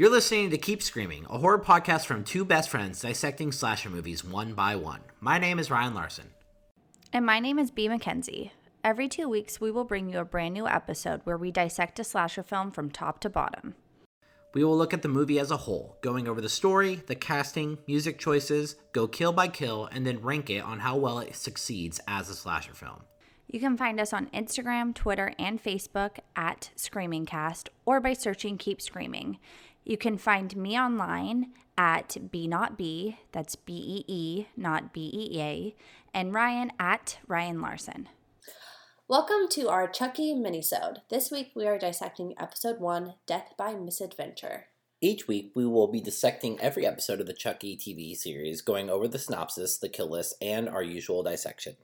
You're listening to Keep Screaming, a horror podcast from two best friends dissecting slasher movies one by one. My name is Ryan Larson. And my name is B. Mackenzie. Every two weeks, we will bring you a brand new episode where we dissect a slasher film from top to bottom. We will look at the movie as a whole, going over the story, the casting, music choices, go kill by kill, and then rank it on how well it succeeds as a slasher film. You can find us on Instagram, Twitter, and Facebook at ScreamingCast or by searching Keep Screaming. You can find me online at B Not B, that's B E E, not B E A, and Ryan at Ryan Larson. Welcome to our Chucky minisode. This week we are dissecting episode 1, Death by Misadventure. Each week, we will be dissecting every episode of the Chucky TV series, going over the synopsis, the kill list, and our usual dissection.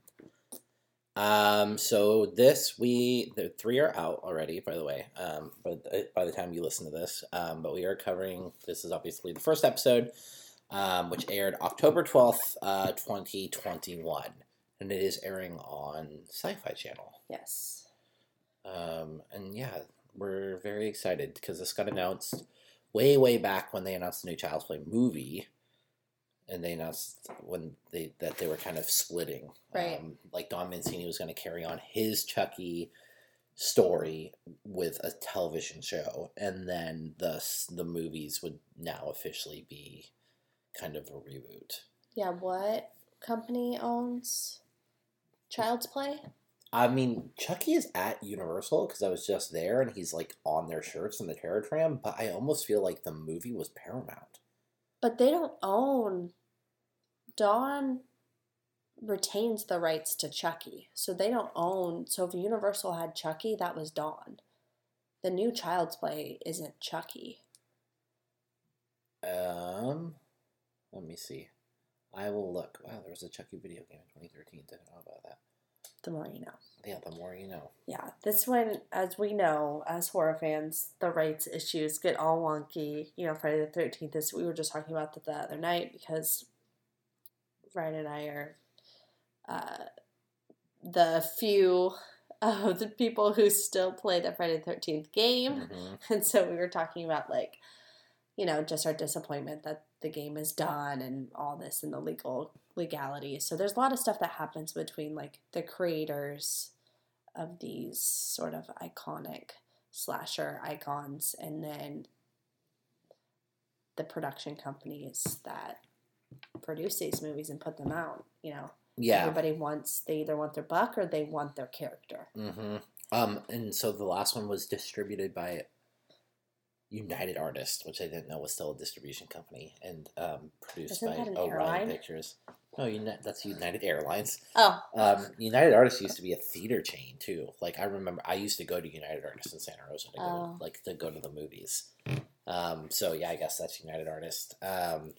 Um, so this we the three are out already, by the way. Um, by the, by the time you listen to this, um, but we are covering. This is obviously the first episode, um, which aired October twelfth, uh, twenty twenty one, and it is airing on Sci-Fi Channel. Yes. Um, and yeah, we're very excited because this got announced way, way back when they announced the new Child's Play movie, and they announced when they that they were kind of splitting. Right. Um, like Don Mancini was going to carry on his Chucky story with a television show, and then the the movies would now officially be kind of a reboot. Yeah, what company owns Child's Play? I mean, Chucky is at Universal because I was just there and he's like on their shirts in the Terror Tram, but I almost feel like the movie was Paramount. But they don't own. Don retains the rights to Chucky. So they don't own. So if Universal had Chucky, that was Don. The new Child's Play isn't Chucky. Um, let me see. I will look. Wow, there was a Chucky video game in 2013. Didn't know about that. The more you know. Yeah, the more you know. Yeah, this one, as we know, as horror fans, the rights issues get all wonky. You know, Friday the Thirteenth is. We were just talking about that the other night because Ryan and I are uh, the few of the people who still play the Friday the Thirteenth game, Mhm. and so we were talking about like, you know, just our disappointment that the game is done and all this and the legal legalities. So there's a lot of stuff that happens between like the creators of these sort of iconic slasher icons and then the production companies that produce these movies and put them out you know Yeah. everybody wants they either want their buck or they want their character Mm-hmm. Um, and so the last one was distributed by United Artists, which I didn't know was still a distribution company, and um, produced Isn't by Orion airline? Pictures. No, Uni- that's United Airlines. oh Um, United Artists used to be a theater chain too. Like I remember, I used to go to United Artists in Santa Rosa to go, Oh. like to go to the movies. Um, so yeah, I guess that's United Artists. Um,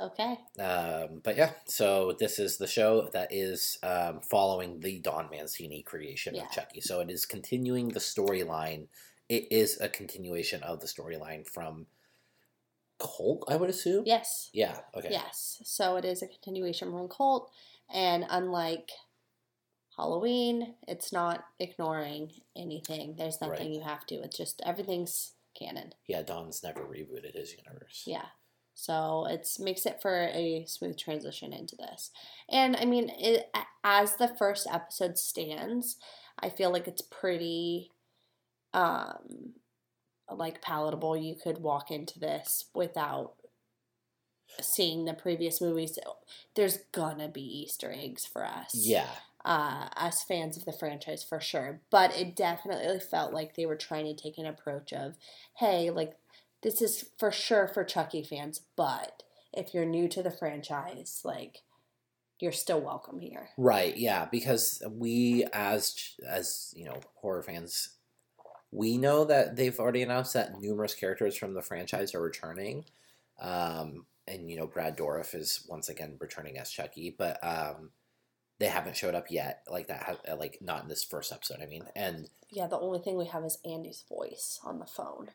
okay um, but yeah, so this is the show that is um, following the Don Mancini creation Yeah. of Chucky. So it is continuing the storyline. It is a continuation of the storyline from Cult, I would assume. yes Yeah. Okay. Yes. So it is a continuation from Cult, and unlike Halloween, it's not ignoring anything. There's nothing Right. you have to. It's just everything's canon. Yeah. Don's never rebooted his universe. Yeah. So it's makes it for a smooth transition into this. And I mean, it, as the first episode stands, I feel like it's pretty um like palatable. You could walk into this without seeing the previous movies. There's gonna be Easter eggs for us Yeah. uh, as fans of the franchise for sure. But it definitely felt like they were trying to take an approach of, hey, like this is for sure for Chucky fans, but if you're new to the franchise, like you're still welcome here. Right, yeah, because we as as you know horror fans we know that they've already announced that numerous characters from the franchise are returning. Um, and you know Brad Dourif is once again returning as Chucky, but um, they haven't showed up yet. Like that, ha- like not in this first episode. I mean, and Yeah, the only thing we have is Andy's voice on the phone.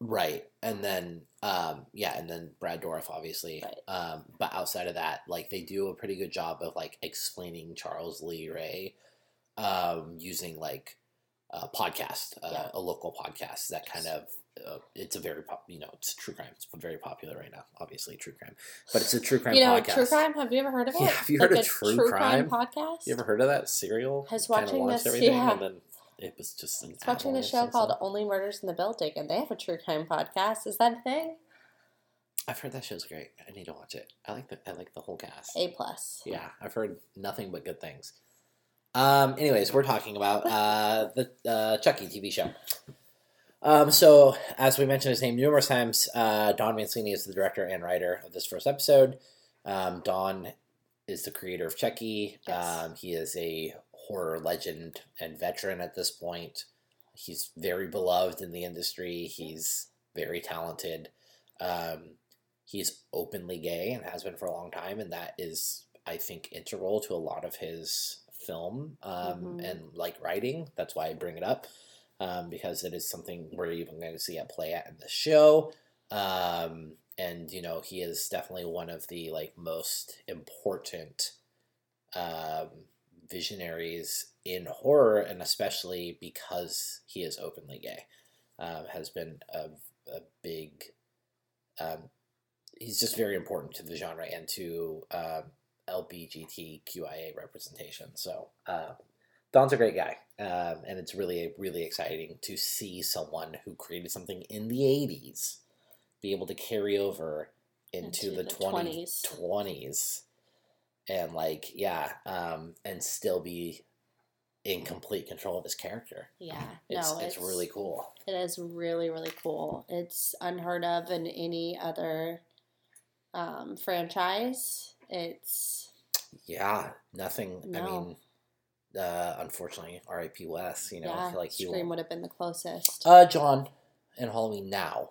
right, and then um, yeah, and then Brad Dourif, obviously. Right. Um, but outside of that, like they do a pretty good job of like explaining Charles Lee Ray, um, using like a podcast, uh, Yeah. a local podcast that kind of. Uh, it's a very pop, you know, it's true crime. It's very popular right now. Obviously, true crime, but it's a true crime you know, podcast. true crime. Have you ever heard of it? Yeah, have you heard of a True Crime? podcast? You ever heard of that serial? I was watching this, yeah. and then it was just. An was watching a show called. Only Murders in the Building, and they have a true crime podcast. Is that a thing? I've heard that show's great. I need to watch it. I like the I like the whole cast. A plus. Yeah, I've heard nothing but good things. Um. Anyways, we're talking about uh the uh, Chucky TV show. Um. So as we mentioned his name numerous times, uh, Don Mancini is the director and writer of this first episode. Um. Don is the creator of Chucky. Yes. Um. He is a horror legend and veteran at this point. He's very beloved in the industry. He's very talented. Um, he's openly gay and has been for a long time, and that is, I think, integral to a lot of his film um, Mhm. and like writing. That's why I bring it up um, because it is something we're even going to see at play at in the show. Um, and you know, he is definitely one of the like most important um, visionaries in horror, and especially because he is openly gay, um, has been a, a big. Um, he's just very important to the genre and to LBGTQIA representation. So uh, Don's a great guy, um, and it's really really exciting to see someone who created something in the '80s be able to carry over into, Into the, the 20s, 20s and like yeah um and still be in complete control of his character Yeah. it's, no, it's really cool It is really, really cool. It's unheard of in any other um, franchise. It's yeah nothing i mean uh unfortunately rip wes you know i feel like he Scream would have been the closest. uh john and halloween now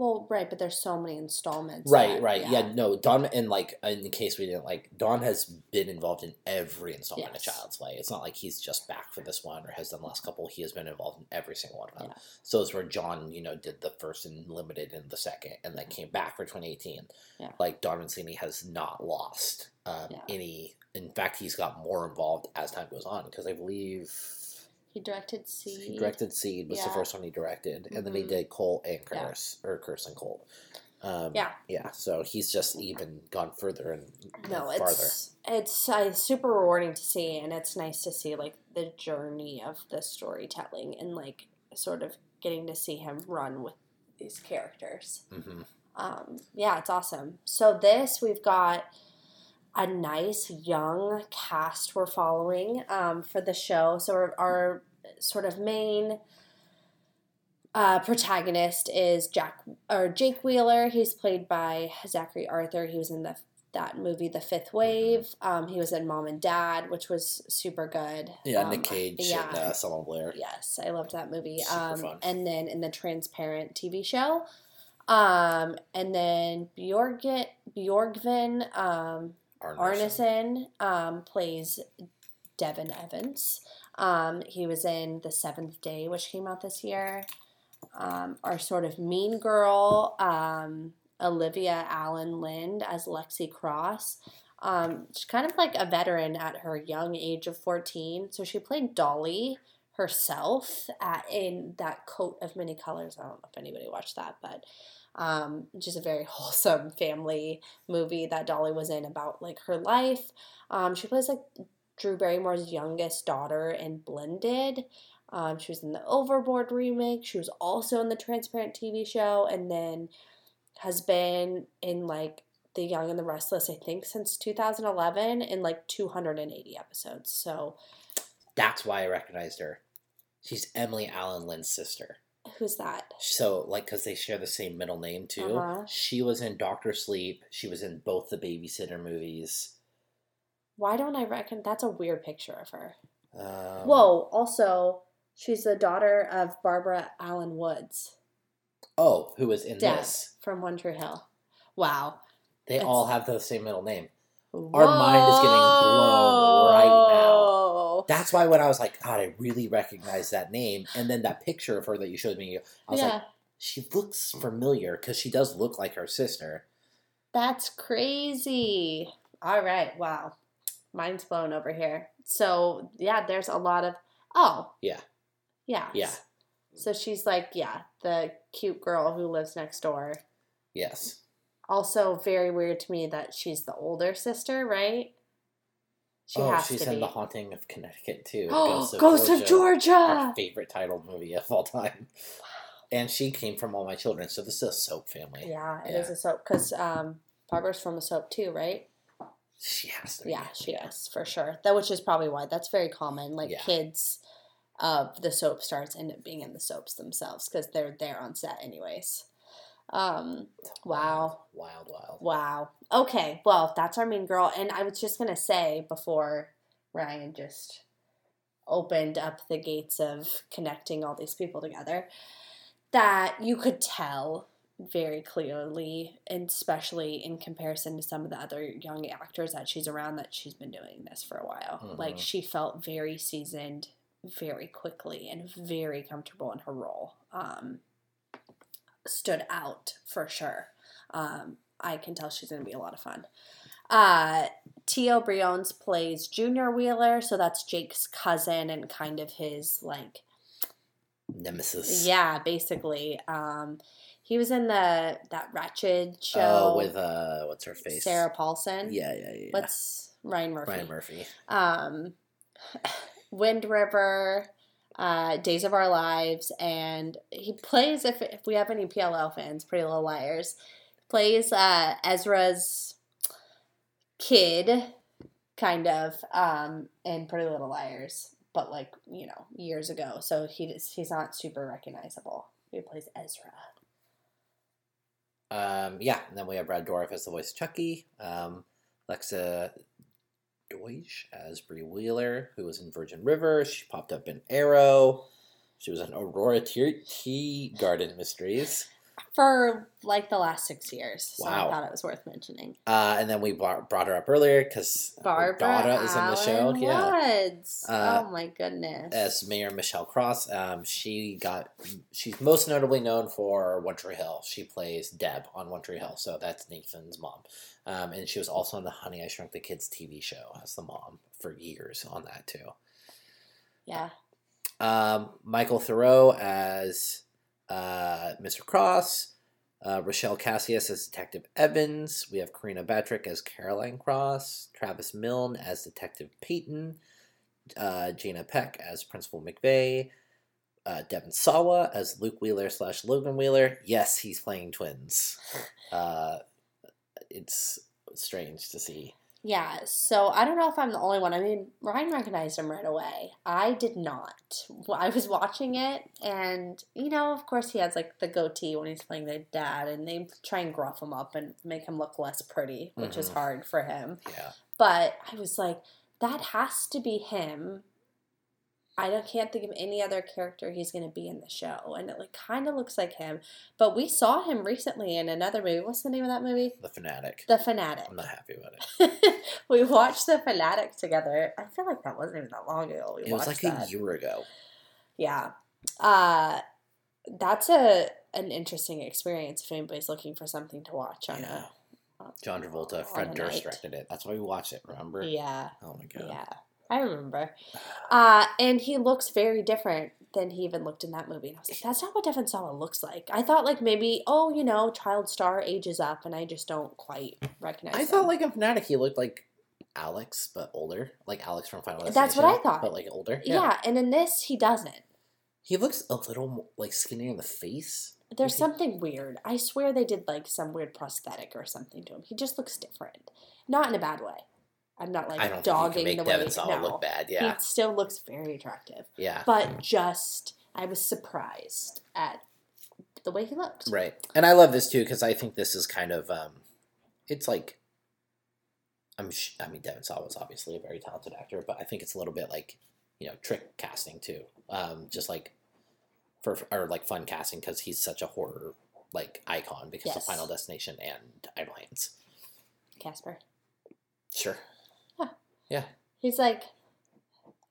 well, right, but there's so many installments. right that- right yeah. no don and like in case we didn't like don has been involved in every installment Yes. of child's play it's not like he's just back for this one or has done the last couple he has been involved in every single one of them Yeah. so it's where john you know did the first and limited and the second and then came back for 2018 Yeah. like don mancini has not lost um, Yeah. any in fact he's got more involved as time goes on because i believe He directed Seed. he directed seed was the first one he directed and then he Mhm. did cult and Yeah. curse or curse and cult um, Yeah. yeah so he's just even gone further and, No, farther it's it's uh, super rewarding to see, and it's nice to see like the journey of the storytelling and like sort of getting to see him run with these characters. hmm Um, yeah, it's awesome. So this we've got a nice young cast we're following um, for the show. So our, our sort of main uh, protagonist is Jack or Jake Wheeler. He's played by Zachary Arthur. He was in the that movie, The Fifth Wave. Um, he was in Mom and Dad, which was super good. yeah Um, nick cage yeah. and uh, Selma blair Yes, I loved that movie. Super um, fun. And then in the Transparent TV show, um, and then Bjorgvin um, Arnarson. Um, plays Devon Evans. Um, he was in The Seventh Day, which came out this year. Um, our sort of mean girl, um, Alyvia Alyn Lind as Lexi Cross. Um, she's kind of like a veteran at her young age of 14. So she played Dolly herself at, in that coat of many colors. I don't know if anybody watched that, but um, just a very wholesome family movie that Dolly was in about like her life. Um, she plays like Drew Barrymore's youngest daughter in Blended. Um, she was in the Overboard remake. She was also in the Transparent TV show, and then has been in like The Young and the Restless, I think, since 2011 in like 280 episodes. So That's why I recognized her. She's Emily Alyn Lind's sister. Who's that? So, like, because they share the same middle name too. Uh-huh. She was in Doctor Sleep. She was in both the Babysitter movies. Why don't I reckon? That's a weird picture of her. Um, Whoa! Also, She's the daughter of Barbara Alyn Woods, Oh, who was in this? from One Tree Hill. Wow. They It's- all have the same middle name. Our mind is getting blown right now. Whoa. That's why when I was like, God, I really recognize that name, and then that picture of her that you showed me, I was yeah, like, she looks familiar because she does look like her sister. that's crazy. All right, wow. Mind's blown over here. So, yeah, there's a lot of, oh. Yeah. Yeah. Yeah. So she's like, yeah, the cute girl who lives next door. Yes. Also, very weird to me that she's the older sister, right? She oh, she's in be. The Haunting of Connecticut too. Oh, Ghost of Georgia. Our favorite titled movie of all time. And she came from All My Children, so this is a soap family. Yeah, it Yeah. is a soap because um, Barbara's from a soap too, right? She has to be. Yeah, she is for sure. That which is probably why that's very common. Like Yeah. kids of the soap stars end up being in the soaps themselves because they're there on set anyways. Um, wow, Wild, wild. wow. Okay, well that's our main girl, and I was just gonna say before Ryan just opened up the gates of connecting all these people together that you could tell very clearly, and especially in comparison to some of the other young actors that she's around, that she's been doing this for a while. Like Mhm. she felt very seasoned very quickly and very comfortable in her role. Um, stood out for sure. Um, I can tell she's going to be a lot of fun. Uh, Teo Briones plays Junior Wheeler, so that's Jake's cousin and kind of his like Nemesis. yeah, basically. Um, he was in the that Ratched show Oh, with uh, what's her face? Sarah Paulson. Yeah, yeah, yeah. What's Ryan Murphy? Ryan Murphy. Um, Wind River, uh, Days of Our Lives, and he plays. If if we have any PLL fans, Pretty Little Liars, plays uh, Ezra's kid, kind of, um, in Pretty Little Liars, but like you know years ago. So he he's not super recognizable. He plays Ezra. Um, yeah, and then we have Brad Dourif as the voice of Chucky. Um, Lexa Doig as Bree Wheeler, who was in Virgin River. She popped up in Arrow. She was in Aurora Teagarden Mysteries. For like the last six years, so I thought it was worth mentioning. Uh, and then we brought, brought her up earlier because Barbara daughter is in the show. Alyn Yeah. Woods. Uh, oh my goodness. As Mayor Michelle Cross, um, she got she's most notably known for One Tree Hill. She plays Deb on One Tree Hill, so that's Nathan's mom. Um, and she was also on the Honey I Shrunk the Kids TV show as the mom for years on that too. yeah. Um, Michael Therriault as uh, Mr. Cross. Uh, Rachelle Casseus as Detective Evans. We have Carina Battrick as Caroline Cross. Travis Milne as Detective Peyton. Uh, Jana Peck as Principal McVeigh. Uh, Devon Sawa as Luke Wheeler slash Logan Wheeler. Yes, he's playing twins. Uh, it's strange to see. Yeah. So I don't know if I'm the only one. I mean, Ryan recognized him right away. I did not. I was watching it, and you know, of course, he has like the goatee when he's playing the dad, and they try and gruff him up and make him look less pretty, which is Mhm. hard for him. Yeah. But I was like, that has to be him. I don't, can't think of any other character he's going to be in the show, and it like kind of looks like him. But we saw him recently in another movie. What's the name of that movie? The fanatic. The Fanatic. I'm not happy about it. we watched The Fanatic together. I feel like that wasn't even that long ago. We It was like that. a year ago. Yeah. Uh, that's a an interesting experience if anybody's looking for something to watch on Yeah. a. John Travolta, Fred Durst night. directed it. That's why we watched it. Remember? Yeah. Oh my god. Yeah, I remember. Uh, and he looks very different than he even looked in that movie. And I was like, that's not what Devon Sawa looks like. I thought like maybe, oh, you know, child star ages up, and I just don't quite recognize. I him. thought like a fanatic, he looked like Alex, but older, like Alex from Final Destination. That's what I thought. but like older. yeah. and in this he doesn't. he looks a little like skinnier in the face. There's something weird. I swear they did like some weird prosthetic or something to him. He just looks different, not in a bad way. I'm not like I don't dogging think you the can make way. Devon Sawa no. look bad. Yeah, He still looks very attractive, yeah, but just I was surprised at the way he looked. right. And I love this too because I think this is kind of um, it's like. I'm. Sh- I mean, Devon Sawa was obviously a very talented actor, but I think it's a little bit like you know trick casting too. Um, just like for or like fun casting because he's such a horror like icon because Yes. of Final Destination and Idle Hands. Casper. Sure. Yeah. He's like,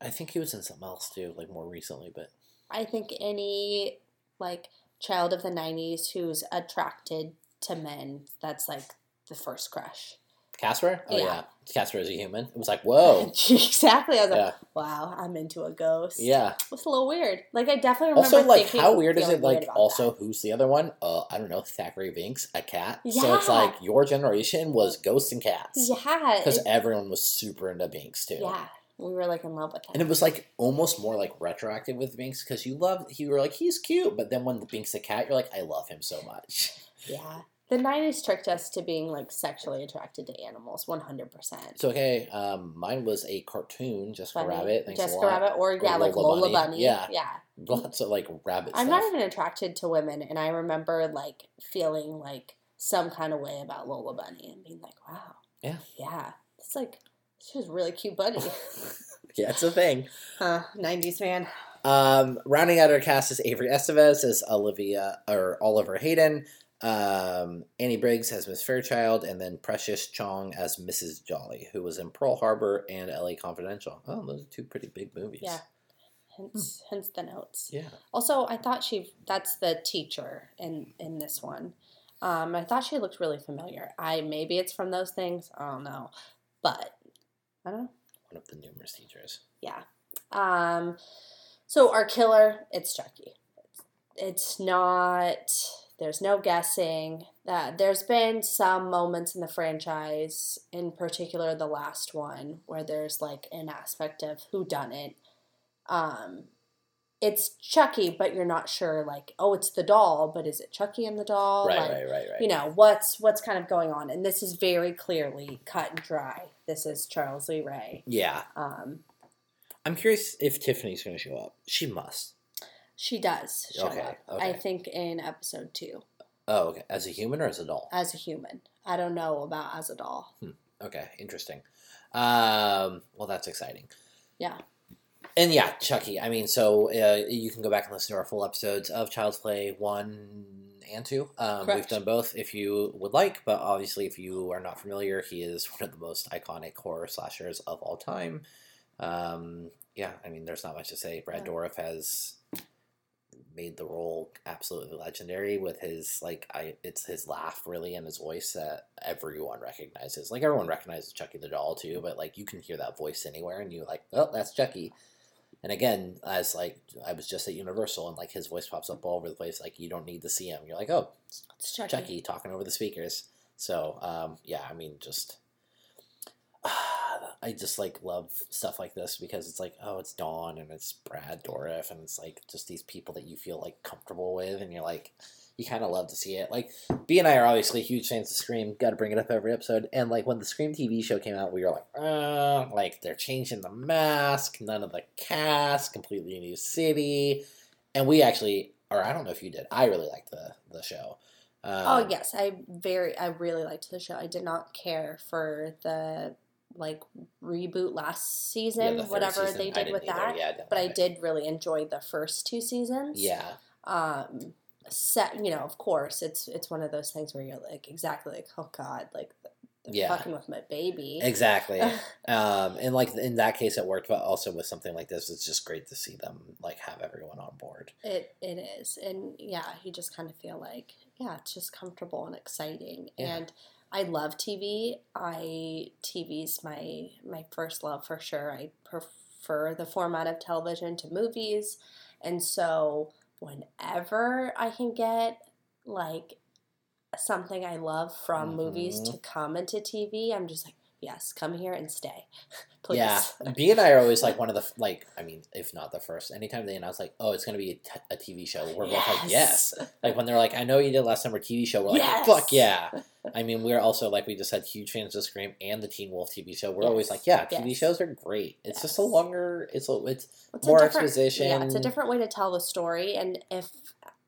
I think he was in something else too, like more recently, but I think any like child of the 90s who's attracted to men, that's like the first crush. Casper? Oh Yeah. yeah. Casper is a human. It was like, whoa. exactly. I was like, wow, I'm into a ghost. Yeah. It's a little weird. Like, I definitely remember Also, like, how weird is it? Like, also, that. who's the other one? Uh, I don't know. Thackery Binx, a cat. Yeah. So it's like your generation was ghosts and cats. Yeah. Because everyone was super into Binx too. yeah. We were like in love with him. And it was like almost more like retroactive with Binx because you loved, you were like, he's cute. But then when the Binx a cat, you're like, I love him so much. yeah. The 90s tricked us to being like sexually attracted to animals 100%. It's okay. Um, mine was a cartoon, Jessica Funny. Rabbit. Thanks Jessica. Rabbit, or yeah, like Lola Lola Bunny. Bunny. Yeah. yeah. Lots of like rabbit I'm stuff. not even attracted to women, and I remember like feeling like some kind of way about Lola Bunny and being like, wow, Yeah. yeah, it's like she was a really cute bunny. yeah, it's a thing. huh, 90s man. Um, rounding out our cast is Avery Estevez as Olivia or Oliver Hayden, um, Annie Briggs as Miss Fairchild, and then Precious Chong as Mrs. Jolly, who was in Pearl Harbor and L.A. Confidential. Oh, those are two pretty big movies. Yeah. Hence, hence the notes. Yeah. Also, I thought she that's the teacher in in this one. Um, I thought she looked really familiar. I maybe it's from those things. I don't know, but I don't know. One of the numerous teachers. Yeah. Um, so our killer, it's Chucky. It's, it's not. There's no guessing. That there's been some moments in the franchise, in particular the last one, where there's like an aspect of who done it. Um, it's Chucky, but you're not sure. Like, oh, it's the doll, but is it Chucky and the doll? right, Like, right, right, right. you know what's what's kind of going on and this is very clearly cut and dry this is charles lee ray Yeah. um I'm curious if Tiffany's going to show up. She must. She does show Okay, up i think in episode two Oh, okay. As a human or as a doll? as a human i don't know about as a doll Okay, interesting. Um, well, that's exciting. yeah And yeah, Chucky. I mean, so uh, you can go back and listen to our full episodes of Child's Play 1 and 2. Um, we've done both if you would like, but obviously, if you are not familiar, he is one of the most iconic horror slashers of all time. Um, yeah, I mean, there's not much to say. Brad Yeah. Dourif has made the role absolutely legendary with his like I it's his laugh really and his voice that everyone recognizes. Like everyone recognizes Chucky the doll too, but like you can hear that voice anywhere and you like, oh, that's Chucky. And again, as like I was just at Universal and like his voice pops up all over the place, like you don't need to see him. You're like, oh, it's chucky, Chucky talking over the speakers. So um, yeah, I mean, just I just like love stuff like this because it's like, oh, it's Don and it's Brad Dourif and it's like just these people that you feel like comfortable with, and you're like, you kind of love to see it. Like B and I are obviously huge fans of Scream. Got to bring it up every episode. And like when the Scream TV show came out, we were like, uh, like they're changing the mask, none of the cast, completely new city, and we actually, or I don't know if you did, I really liked the the show. Um, oh yes i very i really liked the show i did not care for the like reboot last yeah, season the whatever season, they did with either. that Yeah, but i did really enjoy the first two seasons Yeah, um set you know of course it's it's one of those things where you're like exactly like oh god like Yeah. fucking with my baby exactly. um, and like in that case, it worked, but also with something like this, it's just great to see them like have everyone on board. it it is and yeah you just kind of feel like yeah it's just comfortable and exciting Yeah. and i love tv i tv's my my first love for sure. I prefer the format of television to movies. And so whenever i can get like something i love from movies Mhm. to come into tv i'm just like yes come here and stay please Yeah, B and I are always like one of the like. I mean, if not the first, anytime they announce like, "Oh, it's gonna be a, t- a TV show," we're both like, "Yes!" Like when they're like, "I know you did last summer TV show," we're like, Yes! "Fuck yeah!" I mean, we're also like we just had huge fans of Scream and the Teen Wolf TV show. We're always like, "Yeah, TV Yes. shows are great. It's just a longer. It's a it's It's more a exposition. Yeah, it's a different way to tell the story. And if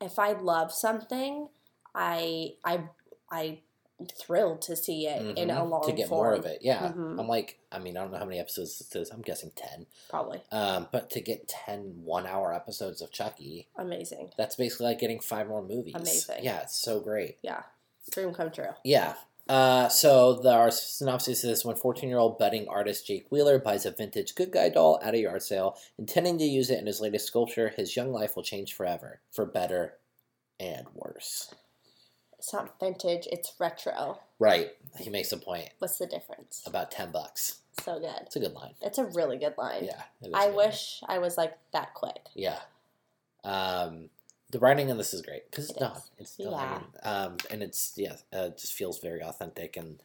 if I love something, I I I thrilled to see it in a long to get form. more of it. Yeah, Mhm. I'm like, I mean, I don't know how many episodes this is. I'm guessing ten. Probably Um, but to get 10 one-hour episodes of Chucky, amazing. that's basically like getting five more movies. Amazing. Yeah, it's so great. Yeah, dream come true. Yeah. Uh, so the our synopsis is when 14-year-old budding artist Jake Wheeler buys a vintage good guy doll at a yard sale, intending to use it in his latest sculpture, his young life will change forever, for better and worse. It's not vintage; it's retro. Right. He makes a point. What's the difference? About 10 bucks. So good. It's a good line. It's a really good line. Yeah. it is a I good line. wish I was like that quick. Yeah. Um, the writing in this is great because it's It done. is. It's done. Yeah. Um, and it's yeah, uh, it just feels very authentic and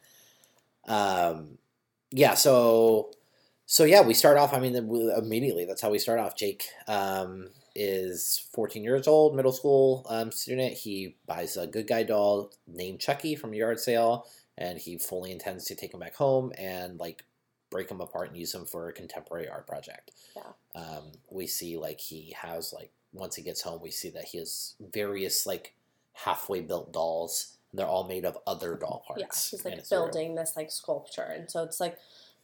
um, yeah. So so yeah, we start off. I mean, then we- immediately that's how we start off. Jake um is 14 years old, middle school um, student. He buys a good guy doll named Chucky from a yard sale, and he fully intends to take him back home and like break him apart and use him for a contemporary art project. Yeah. Um, we see like he has like once he gets home, we see that he has various like halfway built dolls. And they're all made of other doll parts. Yeah, he's like building this like sculpture, and so it's like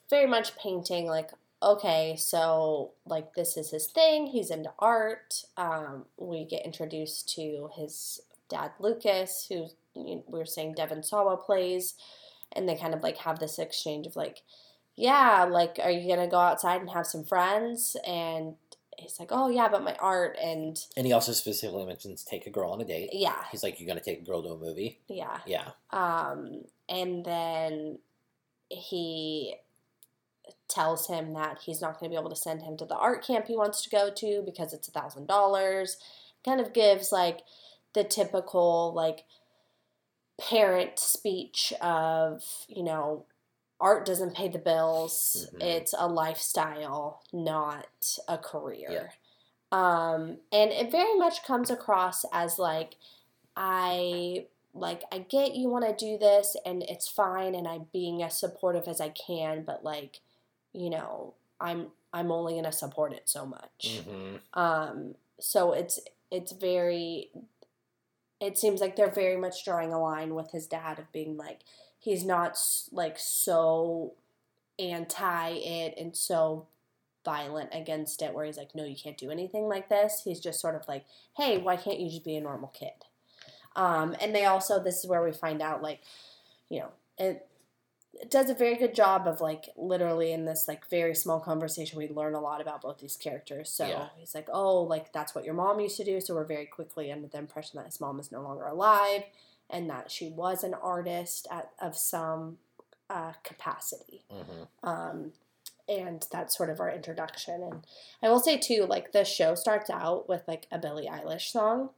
very much painting. Like, okay, so like this is his thing. He's into art. Um, we get introduced to his dad Lucas, who you- we were saying Devon Sawa plays, and they kind of like have this exchange of like, yeah, like, are you gonna go outside and have some friends? And he's like, oh yeah, but my art, and And he also specifically mentions take a girl on a date. yeah, He's like, you're gonna take a girl to a movie?" yeah. Yeah. Um, and then he tells him that he's not going to be able to send him to the art camp he wants to go to because it's a thousand dollars. Kind of gives like the typical like parent speech of you know art doesn't pay the bills Mhm. it's a lifestyle not a career um and it very much comes across as like i like i get you want to do this and it's fine and i'm being as supportive as i can but like you know i'm i'm only going to support it so much. Mm-hmm. um, so it's it's very it seems like they're very much drawing a line with his dad of being like he's not like so anti it and so violent against it where he's like no you can't do anything like this. He's just sort of like hey why can't you just be a normal kid? Um, and they also this is where we find out like you know it, it does a very good job of like literally in this like very small conversation we learn a lot about both these characters. So Yeah. he's like oh like that's what your mom used to do. So we're very quickly under the impression that his mom is no longer alive and that she was an artist at, of some uh, capacity. Mm-hmm. um, and that's sort of our introduction. And i will say too like the show starts out with like a billie eilish song.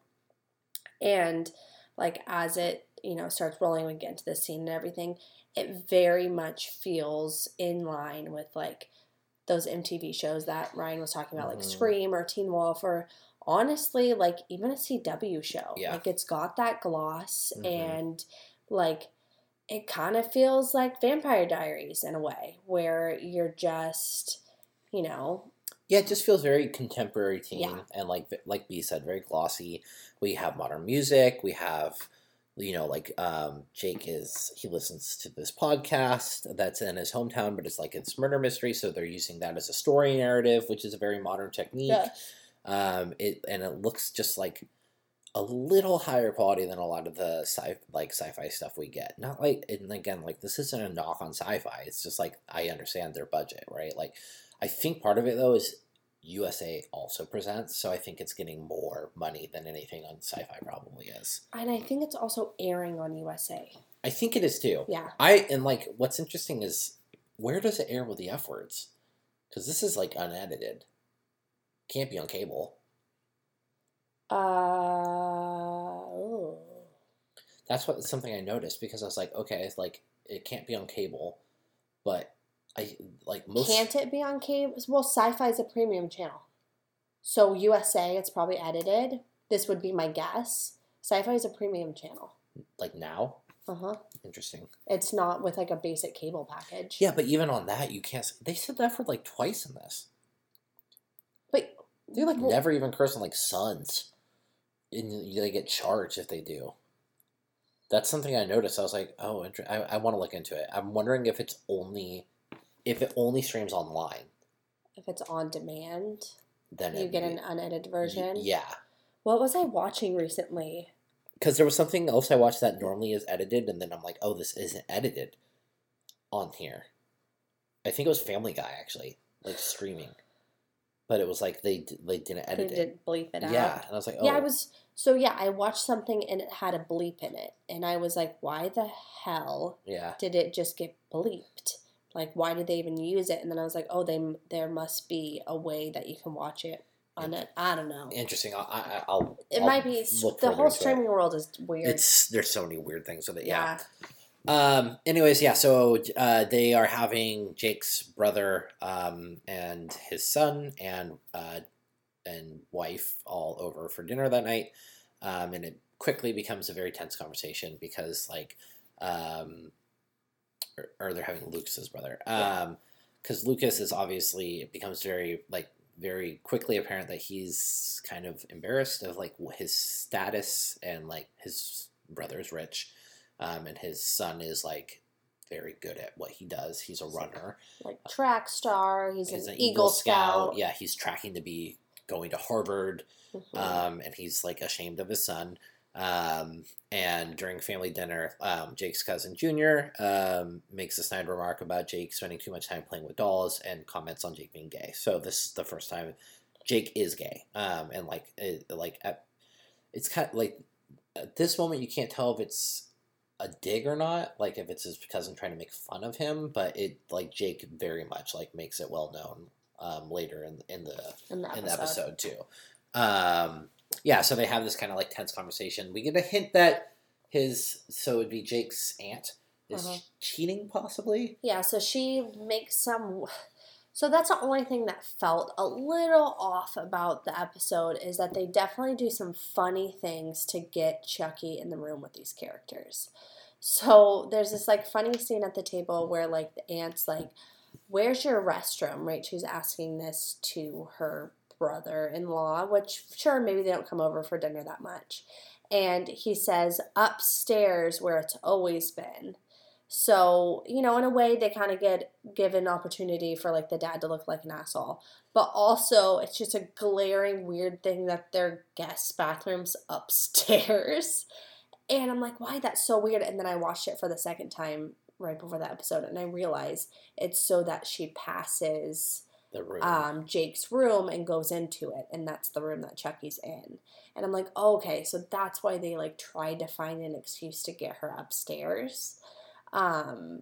And like as it you know starts rolling we get into the scene and everything it very much feels in line with like those mtv shows that ryan was talking about like Mhm. scream or teen wolf or honestly like even a cw show Yeah. like it's got that gloss Mhm. and like it kind of feels like vampire diaries in a way where you're just you know Yeah, it just feels very contemporary teen, Yeah. and like like B said, very glossy. We have modern music. We have, you know, like um, Jake is he listens to this podcast that's in his hometown, but it's like it's murder mystery, so they're using that as a story narrative, which is a very modern technique. Um, it and it looks just like a little higher quality than a lot of the sci like sci-fi stuff we get. Not like and again, like this isn't a knock on sci-fi. It's just like I understand their budget, right? Like I think part of it though is USA also presents, so I think it's getting more money than anything on sci-fi probably is. and i think it's also airing on usa I think it is too. yeah I and like what's interesting is where does it air with the F words? Because this is like unedited. Can't be on cable. uh ooh. That's what something I noticed because I was like, okay, it's like it can't be on cable, but I like most. can't it be on cable well sci-fi is a premium channel so usa it's probably edited this would be my guess sci-fi is a premium channel like now? uh-huh Interesting. it's not with like a basic cable package Yeah, but even on that, you can't. They said that for like twice in this. but They like well, never even curse on like sons. And they get charged if they do. That's something I noticed. I was like, oh, I, I want to look into it. I'm wondering if it's only if it only streams online. If it's on demand, Then you it- get an unedited version. Yeah, What was I watching recently? because there was something else I watched that normally is edited, and then I'm like, oh, this isn't edited on here. I think it was Family Guy actually, like streaming, but it was like they d- they didn't They edit it. bleep it out. Yeah, and I was like, oh, Yeah, I oh. was so yeah, I watched something and it had a bleep in it. And I was like, why the hell yeah. did it just get bleeped? Like why did they even use it? And then I was like, oh, they there must be a way that you can watch it on it. I don't know. Interesting. I'll, I, I'll It I'll might be the whole into it. streaming world is weird. It's there's so many weird things with it. Yeah. yeah. Um. Anyways, yeah. So uh, they are having Jake's brother um, and his son and uh, and wife all over for dinner that night, um, and it quickly becomes a very tense conversation because like, um, or, or they're having Lucas's brother. Um, because Lucas is obviously it becomes very like very quickly apparent that he's kind of embarrassed of like his status and like his brother's rich um, and his son is like very good at what he does. He's a runner. Like track star, he's, He's an, Eagle, Scout. Yeah, he's tracking to be going to Harvard, Mhm. um, and he's like ashamed of his son. Um, and during family dinner, um, Jake's cousin Junior um, makes a snide remark about Jake spending too much time playing with dolls and comments on Jake being gay. So this is the first time Jake is gay, um, and like it, like at, it's kind of like at this moment you can't tell if it's a dig or not like if it's his cousin trying to make fun of him but it like jake very much like makes it well known um later in in the in the episode. in the episode too um yeah so they have this kind of like tense conversation we get a hint that his so it'd be jake's aunt is Uh-huh. cheating possibly Yeah, so she makes some. So that's the only thing that felt a little off about the episode is that they definitely do some funny things to get Chucky in the room with these characters. So there's this like funny scene at the table where like the aunt's like, "Where's your restroom?" Right? She's asking this to her brother-in-law, which sure maybe they don't come over for dinner that much. And he says upstairs where it's always been. So, you know, in a way they kind of get given opportunity for like the dad to look like an asshole. But also it's just a glaring weird thing that their guest bathrooms upstairs. And I'm like, why that's so weird? And then I watched it for the second time right before that episode and I realized it's so that she passes the room um, Jake's room and goes into it, and that's the room that Chucky's in. And I'm like, oh, okay, so that's why they like tried to find an excuse to get her upstairs, um,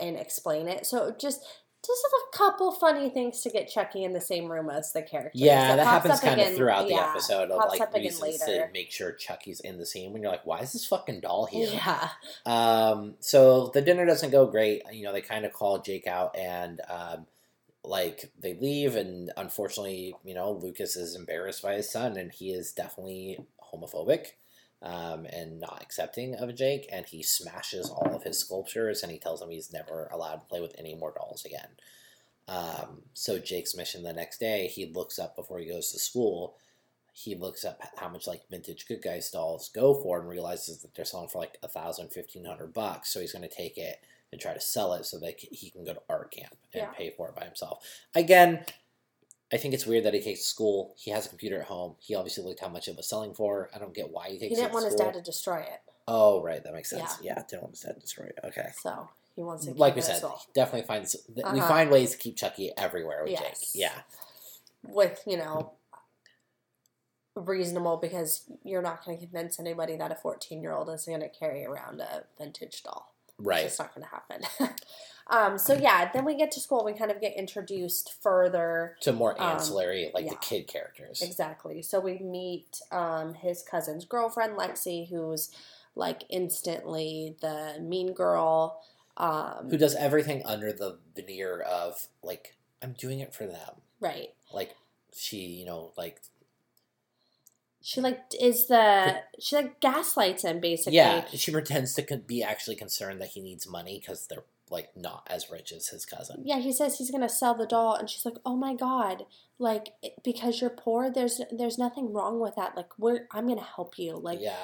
and explain it. So just just a couple funny things to get Chucky in the same room as the character. yeah It that happens kind of throughout the yeah, episode of pops like up again reasons to make sure chucky's in the scene when you're like why is this fucking doll here Yeah, Um, so the dinner doesn't go great. You know, they kind of call Jake out and um, like they leave, and unfortunately, you know, Lucas is embarrassed by his son, and he is definitely homophobic um, and not accepting of Jake, and he smashes all of his sculptures, and he tells him he's never allowed to play with any more dolls again. Um, so Jake's mission the next day, he looks up before he goes to school. He looks up how much like vintage good guys dolls go for and realizes that they're selling for like a thousand, fifteen hundred bucks. So he's going to take it and try to sell it so that he can go to art camp and Yeah. pay for it by himself. Again, I think it's weird that he takes school. He has a computer at home. He obviously looked how much it was selling for. I don't get why he takes he didn't to want his dad to destroy it, Oh, right, that makes sense. Yeah, didn't want his dad to destroy it. Okay. so he wants to. Like we it said, definitely finds we Uh-huh. find ways to keep Chucky everywhere with Yes. Jake. Yeah. with you know reasonable because you're not going to convince anybody that a 14 year old is going to carry around a vintage doll Right. just not going to happen um, so yeah then we get to school we kind of get introduced further To more Um, ancillary, like the kid characters. exactly so we meet um, his cousin's girlfriend lexi who's like instantly the mean girl um, Who does everything under the veneer of like I'm doing it for them. right Like she, you know, like she like is the she like gaslights him basically yeah, she pretends to be actually concerned that he needs money because they're like not as rich as his cousin. Yeah, he says he's gonna sell the doll, and she's like, "Oh my god, like because you're poor, there's there's nothing wrong with that. Like we're I'm gonna help you. Like yeah,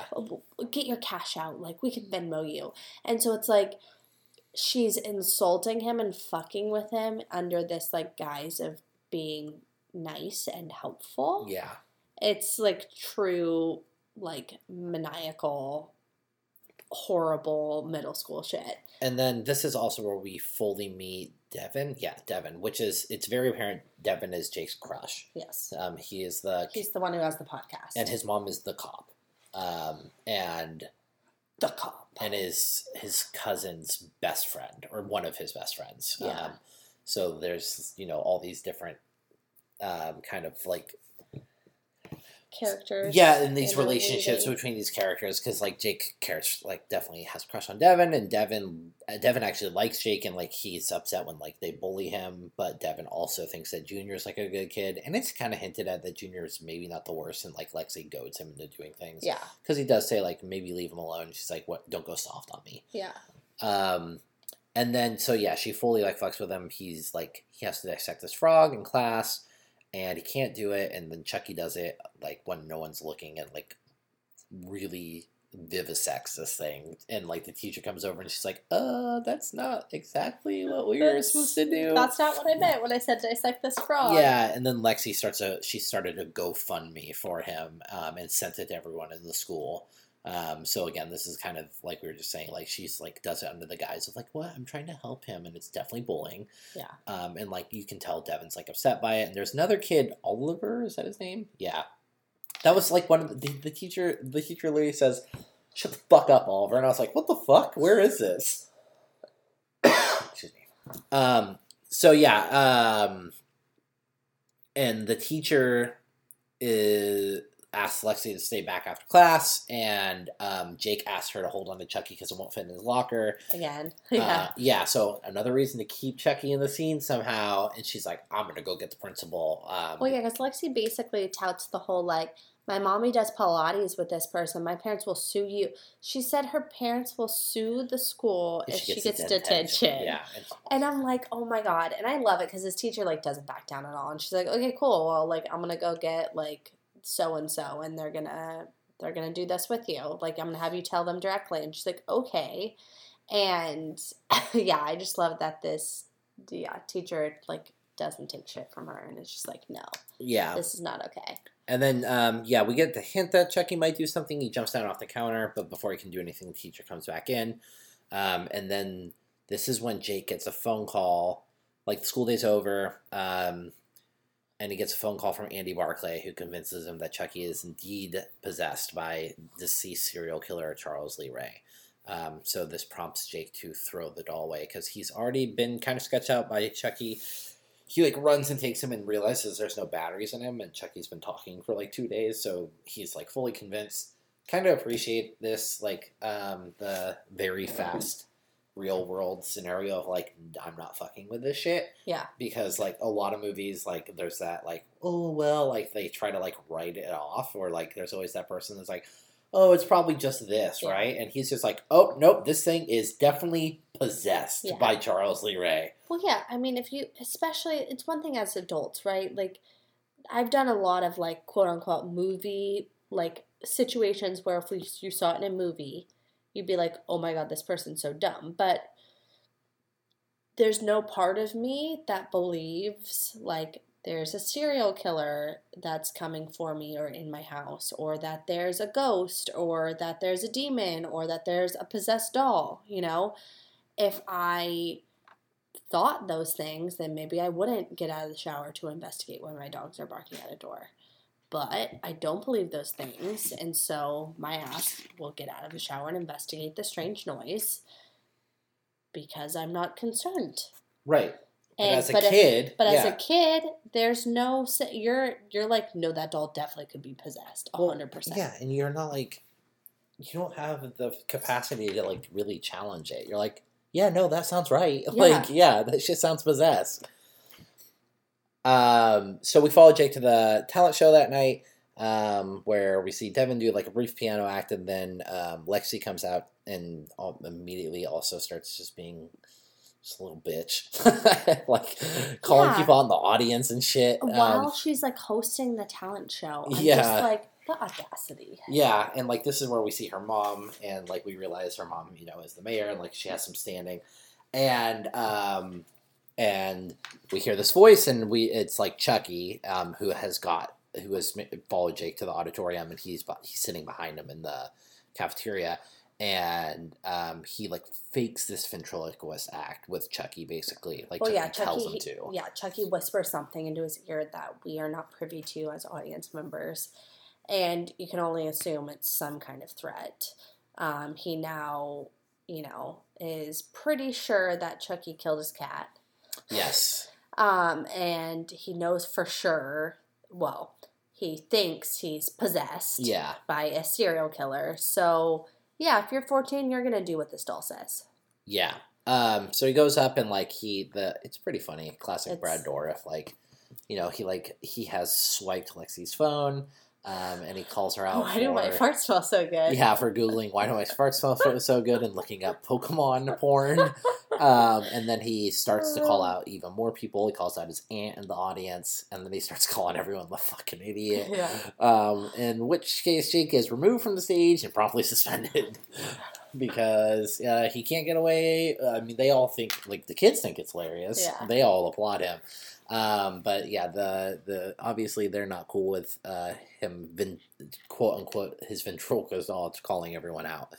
get your cash out. Like we can Venmo you." And so it's like she's insulting him and fucking with him under this like guise of being nice and helpful. yeah, It's like true like maniacal horrible middle school shit. and then this is also where we fully meet Devon. Yeah, Devon, which is it's very apparent Devon is Jake's crush. Yes. Um, he is the He's the one who has the podcast. and his mom is the cop. Um, and the cop. and is his cousin's best friend or one of his best friends. Yeah. Um, so there's you know all these different um, kind of like characters. yeah, and these relationships between these characters because like Jake cares like definitely has a crush on Devon, and Devon uh, Devon actually likes Jake, and like he's upset when like they bully him, but Devon also thinks that Junior's like a good kid, and it's kind of hinted at that Junior's maybe not the worst, and like Lexi goads him into doing things. Yeah, because he does say like maybe leave him alone. She's like, what? Don't go soft on me. yeah, Um, and then so yeah, she fully like fucks with him. He's like he has to dissect this frog in class, and he can't do it. And then Chucky does it like when no one's looking, and like really vivisects this thing. And like the teacher comes over and she's like, "Uh, that's not exactly what we were supposed to do." That's not what I meant when I said dissect this frog. Yeah, and then Lexi starts a she started a GoFundMe for him um, and sent it to everyone in the school. Um, so again, this is kind of like we were just saying, like she's like does it under the guise of like, what I'm trying to help him, and it's definitely bullying. Yeah. Um, and like you can tell Devon's like upset by it, and there's another kid, Oliver, is that his name? Yeah, that was like one of the, the teacher. The teacher literally says, "Shut the fuck up, Oliver," and I was like, "What the fuck? Where is this?" Excuse me. Um. So yeah. Um. And the teacher is asks Lexi to stay back after class, and um, Jake asks her to hold on to Chucky because it won't fit in his locker. Again. Uh, Yeah. yeah. So another reason to keep Chucky in the scene somehow, and she's like, "I'm gonna go get the principal." Um, well, yeah, because Lexi basically touts the whole like, my mommy does Pilates with this person. My parents will sue you. She said her parents will sue the school if, she gets, detention. Yeah. and- And I'm like, oh my god, and I love it because this teacher like doesn't back down at all, and she's like, okay, cool. Well, like I'm gonna go get like so and so, and they're gonna they're gonna do this with you. Like I'm gonna have you tell them directly, and she's like, okay. And yeah, I just love that this yeah teacher like doesn't take shit from her, and it's just like, no, yeah. this is not okay. And then, um, yeah, we get the hint that Chucky might do something. He jumps down off the counter, but before he can do anything, the teacher comes back in. Um, and then this is when Jake gets a phone call. Like, the school day's over, um, and he gets a phone call from Andy Barclay, who convinces him that Chucky is indeed possessed by deceased serial killer Charles Lee Ray. Um, so this prompts Jake to throw the doll away because he's already been kind of sketched out by Chucky he like runs and takes him and realizes there's no batteries in him and chucky's been talking for like two days so he's like fully convinced kind of appreciate this like um the very fast real world scenario of like i'm not fucking with this shit Yeah, because like a lot of movies like there's that like oh well like they try to like write it off or like there's always that person that's like oh it's probably just this Yeah. right and he's just like oh nope this thing is definitely possessed Yeah. by charles lee ray Well, yeah, I mean, if you, especially, it's one thing as adults, right? Like, I've done a lot of like quote unquote movie like situations where if we, you saw it in a movie, you'd be like, oh my god, this person's so dumb. But there's no part of me that believes like there's a serial killer that's coming for me or in my house, or that there's a ghost, or that there's a demon, or that there's a possessed doll, you know? If I thought those things, then maybe I wouldn't get out of the shower to investigate when my dogs are barking at a door. But I don't believe those things, and so my ass will get out of the shower and investigate the strange noise because I'm not concerned. right but And as a but kid but as a kid, there's no you're you're like no that doll definitely could be possessed, a Well, hundred percent. Yeah, and you're not like you don't have the capacity to like really challenge it. You're like, yeah, no, that sounds right. Like, yeah, that shit sounds possessed. Um, so we follow Jake to the talent show that night, um, where we see Devon do like a brief piano act, and then um, Lexi comes out and all, immediately also starts just being Just a little bitch, like calling Yeah. people out in the audience and shit. While Um, she's like hosting the talent show. I'm Yeah. just like the audacity. Yeah, and like this is where we see her mom, and like we realize her mom, you know, is the mayor, and like she has some standing, and um, and we hear this voice, and we it's like Chucky, um, who has got who has followed Jake to the auditorium, and he's he's sitting behind him in the cafeteria, and um, he like fakes this ventriloquist act with Chucky, basically, like well, Chucky yeah, tells Chucky. him to. Yeah, Chucky whispers something into his ear that we are not privy to as audience members, and you can only assume it's some kind of threat. Um, he now, you know, is pretty sure that Chucky killed his cat. Yes. Um, and he knows for sure. Well, he thinks he's possessed Yeah. by a serial killer. So yeah, if you're 14, you're gonna do what this doll says. Yeah. Um, so he goes up and like he the it's pretty funny, classic It's- Brad Dourif, like you know, he like he has swiped Lexi's phone, um, and he calls her out. Why do my for- farts smell so good? Yeah, for googling why do my farts smell so, so good and looking up Pokemon porn, um, and then he starts to call out even more people. He calls out his aunt in the audience, and then he starts calling everyone the fucking idiot. Yeah. Um, in which case, Jake is removed from the stage and promptly suspended because uh, he can't get away. I mean, they all think like the kids think it's hilarious. Yeah. They all applaud him. Um, but yeah, the the obviously they're not cool with uh, him, vin- quote unquote, his ventriloquist calling everyone out.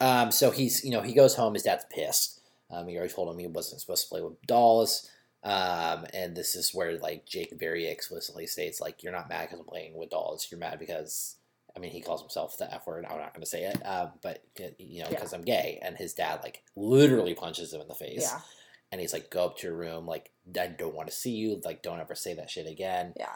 Um, so he's you know he goes home. His dad's pissed. Um, he already told him he wasn't supposed to play with dolls. Um, and this is where like Jake very explicitly states like you're not mad because I'm playing with dolls. You're mad because I mean he calls himself the F word. I'm not going to say it. Um, but you know Yeah. because I'm gay. And his dad like literally punches him in the face. Yeah. And he's like, go up to your room. Like I don't want to see you. Like don't ever say that shit again. Yeah.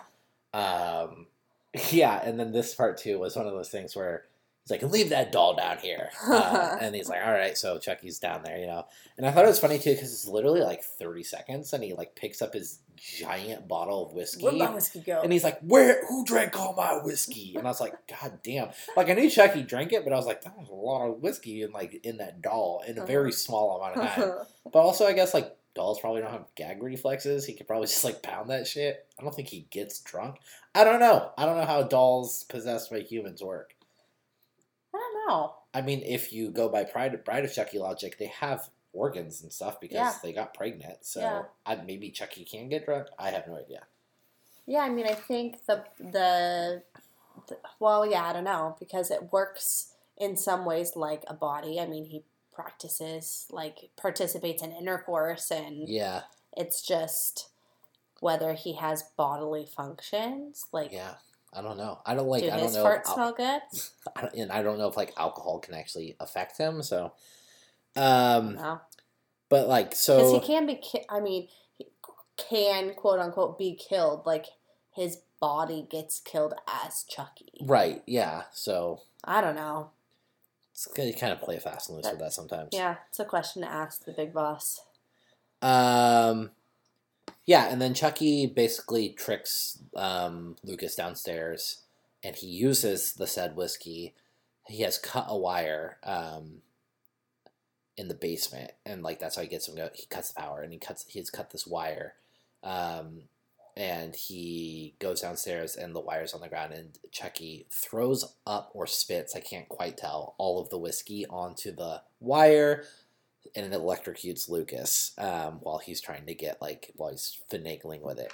Um, yeah, and then this part too was one of those things where he's like, "Leave that doll down here," uh, and he's like, "All right." So Chucky's down there, you know. And I thought it was funny too because it's literally like thirty seconds, and he like picks up his giant bottle of whiskey. Where'd my whiskey go? And he's like, "Where? Who drank all my whiskey?" And I was like, "God damn!" Like I knew Chucky drank it, but I was like, "That was a lot of whiskey in like in that doll in a very small amount of time." But also, I guess like dolls probably don't have gag reflexes. He could probably just like pound that shit. I don't think he gets drunk. I don't know. I don't know how dolls possessed by humans work. I. I mean, if you go by Bride, Bride of Chucky logic, they have organs and stuff because Yeah. they got pregnant. So Yeah. I, maybe Chucky can get drunk. I have no idea. Yeah, I mean, I think the, the the well, yeah, I don't know because it works in some ways like a body. I mean, he practices like participates in intercourse, and Yeah, it's just whether he has bodily functions. Like, yeah. I don't know. I don't like. do I don't his know. al- smell good? I don't- and I don't know if like alcohol can actually affect him. So, um, No, but like so, because he can be. Ki- I mean, he can quote unquote be killed. Like his body gets killed as Chucky. Right. Yeah. So I don't know. it's. You kind of play fast and loose with that sometimes. Yeah, it's a question to ask the big boss. Um. Yeah, and then Chucky basically tricks um, Lucas downstairs, and he uses the said whiskey. He has cut a wire um, in the basement, and like that's how he gets him. Go. He cuts the power, and he cuts. He's cut this wire, um, and he goes downstairs, and the wire's on the ground, and Chucky throws up or spits. I can't quite tell all of the whiskey onto the wire and it electrocutes Lucas um, while he's trying to get like while he's finagling with it.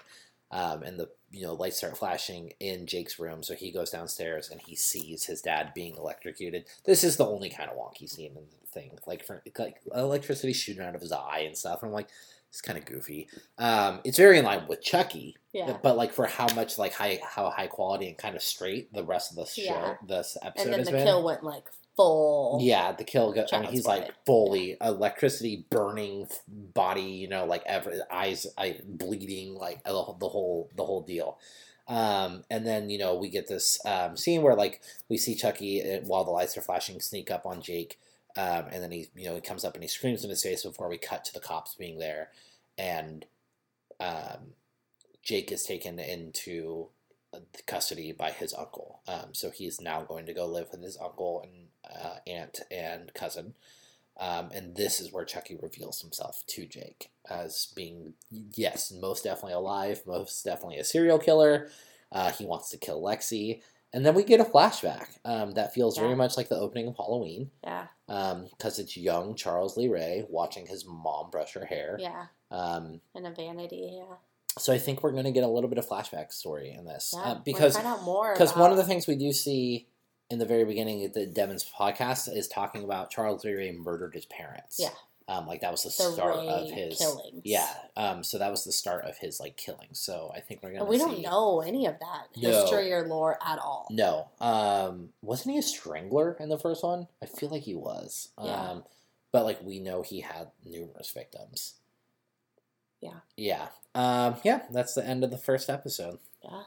Um, and the you know lights start flashing in Jake's room, so he goes downstairs and he sees his dad being electrocuted. This is the only kind of wonky scene in the thing, like for like electricity shooting out of his eye and stuff. And I'm like, it's kind of goofy. Um, it's very in line with Chucky, Yeah. but like for how much like high how high quality and kind of straight the rest of the show Yeah. this episode And then the been. kill went like full. Yeah, the kill. Go- I mean, he's like fully electricity burning body. You know, like ever eyes, I bleeding, like the, whole- the whole the whole deal. Um, and then you know we get this um, scene where like we see Chucky uh, while the lights are flashing sneak up on Jake, um, and then he you know he comes up and he screams in his face before we cut to the cops being there, and um, Jake is taken into custody by his uncle. Um, so he's now going to go live with his uncle and uh, aunt and cousin. Um, and this is where Chucky reveals himself to Jake as being, yes, most definitely alive, most definitely a serial killer. Uh, he wants to kill Lexi. And then we get a flashback um, that feels very much like the opening of Halloween Yeah. because it's young Charles Lee Ray watching his mom brush her hair. Yeah. Um, And a vanity. Yeah. so I think we're going to get a little bit of flashback story in this Yeah. uh, We'll because find out more. because one of the things we do see in the very beginning of the Devon's podcast is talking about Charles Lee Ray murdered his parents. Yeah. Um, like that was the, the start of his killings. Yeah. Um, so that was the start of his like killing. So I think we're gonna. And we don't know any of that No. history or lore at all. No. Um, wasn't he a strangler in the first one? I feel like he was. Yeah. Um, but like we know he had numerous victims. Yeah. Yeah. Um, yeah. That's the end of the first episode. Yeah.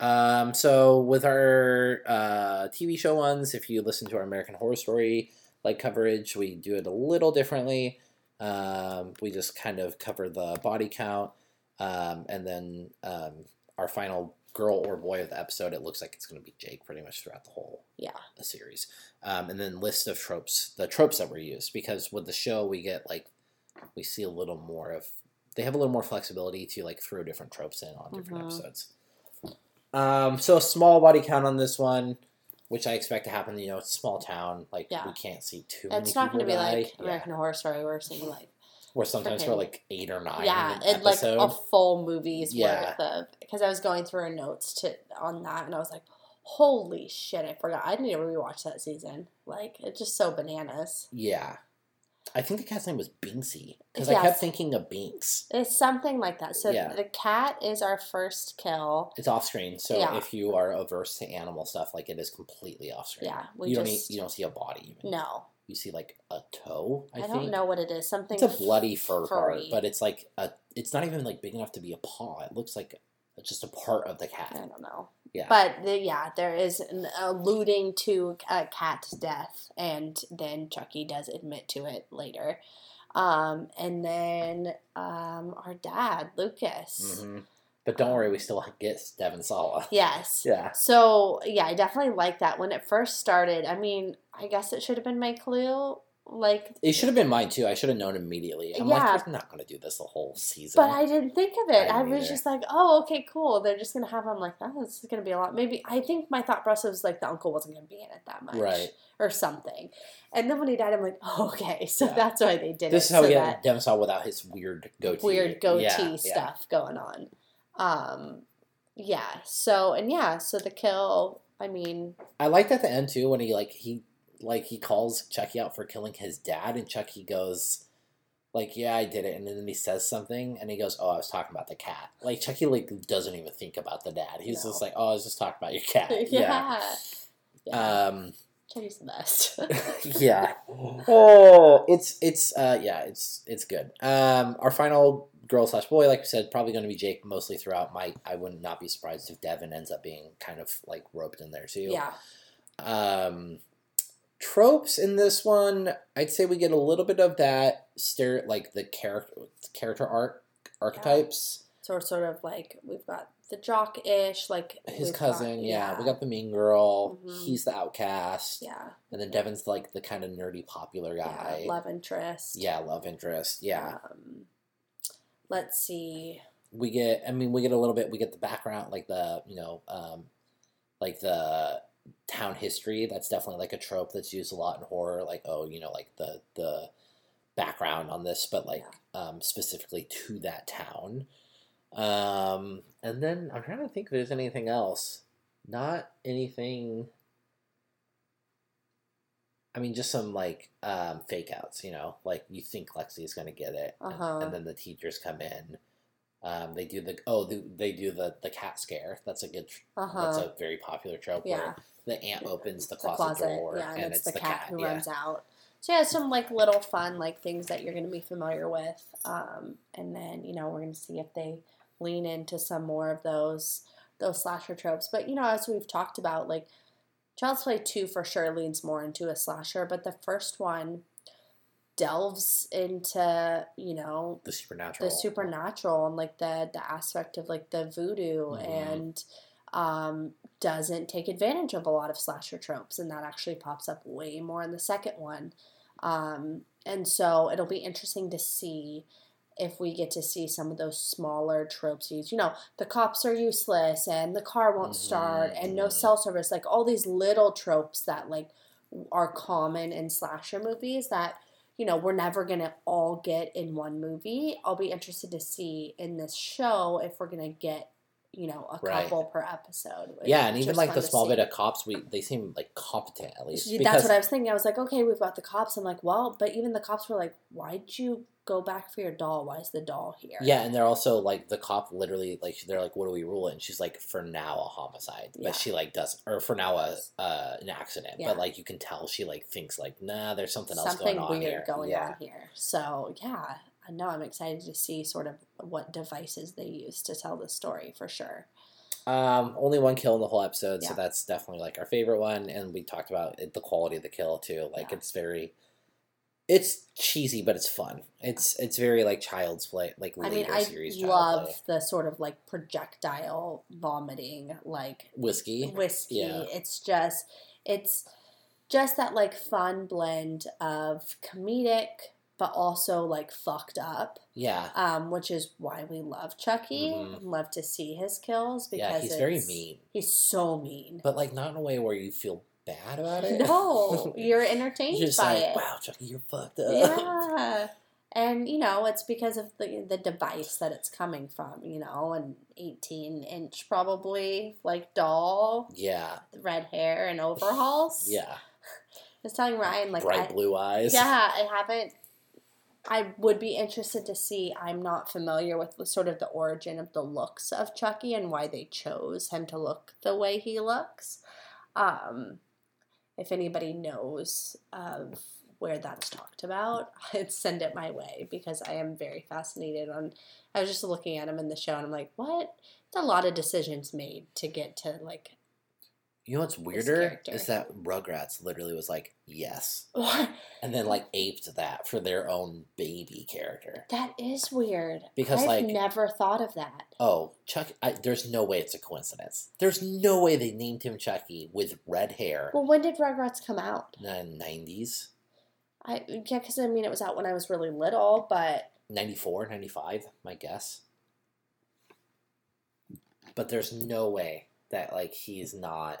Um, so with our uh, TV show ones, if you listen to our American Horror Story like coverage, we do it a little differently. Um, we just kind of cover the body count, um, and then um, our final girl or boy of the episode. It looks like it's going to be Jake pretty much throughout the whole Yeah. the series, um, and then list of tropes, the tropes that were used. Because with the show, we get like we see a little more of they have a little more flexibility to like throw different tropes in on different Mhm. episodes. Um, so a small body count on this one, which I expect to happen. You know, it's a small town. Like Yeah. we can't see too many. It's not going to be die. like American Horror Story. We're seeing like Or sometimes for like eight or nine. yeah, and like a full movie's Yeah. worth of because I was going through our notes to on that and I was like, holy shit, I forgot. I need to rewatch that season. Like it's just so bananas. yeah. I think the cat's name was Binksy because I kept thinking of Binks. It's something like that. So Yeah. the cat is our first kill. It's off screen, so Yeah. if you are averse to animal stuff, like it is completely off screen. Yeah, we you don't just- e- you don't see a body even. No, You see like a toe. I, I, don't know what it is. Something It's a bloody fur part, but it's like a. It's not even like big enough to be a paw. It looks like just a part of the cat. I don't know. Yeah. But the, yeah, there is an alluding to a cat's death, and then Chucky does admit to it later. Um, and then um, our dad, Lucas. hmm But don't worry, we still get Devon Sawa. Yes. Yeah. So yeah, I definitely like that. When it first started, I mean, I guess it should have been my clue. Like, It should have been mine too. I should have known immediately. I'm Yeah. like, they're not going to do this the whole season. but I didn't think of it. I I, was either. just like, oh, okay, cool. They're just gonna have. I'm like, oh, this is gonna be a lot. Maybe I think my thought process was like the uncle wasn't gonna be in it that much, Right. or something. And then when he died, I'm like, oh, okay, so Yeah. that's why they did it. this it. is how so we that get Devon without his weird goatee. weird goatee yeah. stuff going on. Um, yeah. So and yeah, so the kill. I mean, I liked at the end too when he like he like he calls Chucky out for killing his dad, and Chucky goes like, "Yeah, I did it," and then he says something, and he goes, "Oh, I was talking about the cat." Like Chucky like doesn't even think about the dad. He's No. just like, "Oh, I was just talking about your cat." yeah. yeah. Um. Chucky's the best. yeah. Oh, it's it's uh yeah, it's it's good. Um, our final girl slash boy, like we said, probably going to be Jake mostly throughout. Might I would not be surprised if Devon ends up being kind of like roped in there too. yeah. Um, tropes in this one, I'd say we get a little bit of that stare like the character character arc archetypes. So we're sort of like we've got the jock ish, like His we've got- cousin, yeah. we got the mean girl. Mhm. He's the outcast, yeah, and then Devon's like the kind of nerdy popular guy. yeah, love interest. Yeah, love interest. Yeah. Um, let's see. we get i mean we get a little bit we get the background like the you know um like the town history that's definitely like a trope that's used a lot in horror like oh you know like the the background on this but like um specifically to that town um and then i'm trying to think if there's anything else not anything I mean, just some like um, fake outs, you know, like you think Lexi is going to get it, and- Uh-huh. and, then the teachers come in. Um, they do the oh they, they do the the cat scare. That's a good. tr- Uh That's a very popular trope Yeah. The aunt opens the The closet, closet, door yeah, and, it's, the, cat, who yeah. runs out. So yeah, some like little fun like things that you're going to be familiar with, um, and then you know we're going to see if they lean into some more of those those slasher tropes. But you know, as we've talked about, like Child's Play two for sure leans more into a slasher, but the first one delves into you know the supernatural. the supernatural and like the the aspect of like the voodoo Mhm. and um doesn't take advantage of a lot of slasher tropes and that actually pops up way more in the second one Um, and so it'll be interesting to see if we get to see some of those smaller tropes used. You know, the cops are useless and the car won't start and no Mhm. cell service, like all these little tropes that like are common in slasher movies that you know we're never gonna all get in one movie. I'll be interested to see in this show if we're gonna get you know a Right. couple per episode. Yeah, and even like the small see. bit of cops, we they seem like competent at least. Because, That's what I was thinking. I was like, okay, we've got the cops. I'm like, well, but even the cops were like, why'd you go back for your doll? Why is the doll here? Yeah, and they're also like the cop literally like they're like, "What do we rule?" it? And she's like, "For now, a homicide," Yeah. but she like does or for now a uh, an accident. Yeah. But like you can tell she like thinks like, "Nah, there's something else something going on weird here." going yeah. on here. So yeah, I know I'm excited to see sort of what devices they use to tell the story for sure. Um, only one kill in the whole episode, so that's definitely like our favorite one. And we talked about it, the quality of the kill too. Like Yeah. it's very, it's cheesy, but it's fun. It's it's very like child's play, like I mean, I series love play. the sort of like projectile vomiting, like whiskey. whiskey. Yeah. It's just it's just that like fun blend of comedic but also like fucked up. Yeah, Um, which is why we love Chucky. Mhm. Love to see his kills because yeah, he's very mean, He's so mean. but like not in a way where you feel bad about it. No, you're entertained You're just by like, it. wow, Chucky, you're fucked up. Yeah. And you know, it's because of the the device that it's coming from, you know, an 18 inch probably like doll, yeah, red hair and overalls. yeah. I was telling Ryan like Bright I, blue eyes. Yeah, I haven't I would be interested to see. I'm not familiar with the sort of the origin of the looks of Chucky and why they chose him to look the way he looks. Um, if anybody knows of where that's talked about, I'd send it my way because I am very fascinated on. I was just looking at him in the show and I'm like, what? It's a lot of decisions made to get to like. You know what's weirder is that Rugrats literally was like, yes, and then like aped that for their own baby character. that is weird. Because, I've like- never thought of that. Oh, Chuck! I, there's no way it's a coincidence. There's no way they named him Chucky with red hair Well, when did Rugrats come out? the nineties, I yeah, because I mean it was out when I was really little, but 94, 95, my guess. But there's no way that like he's not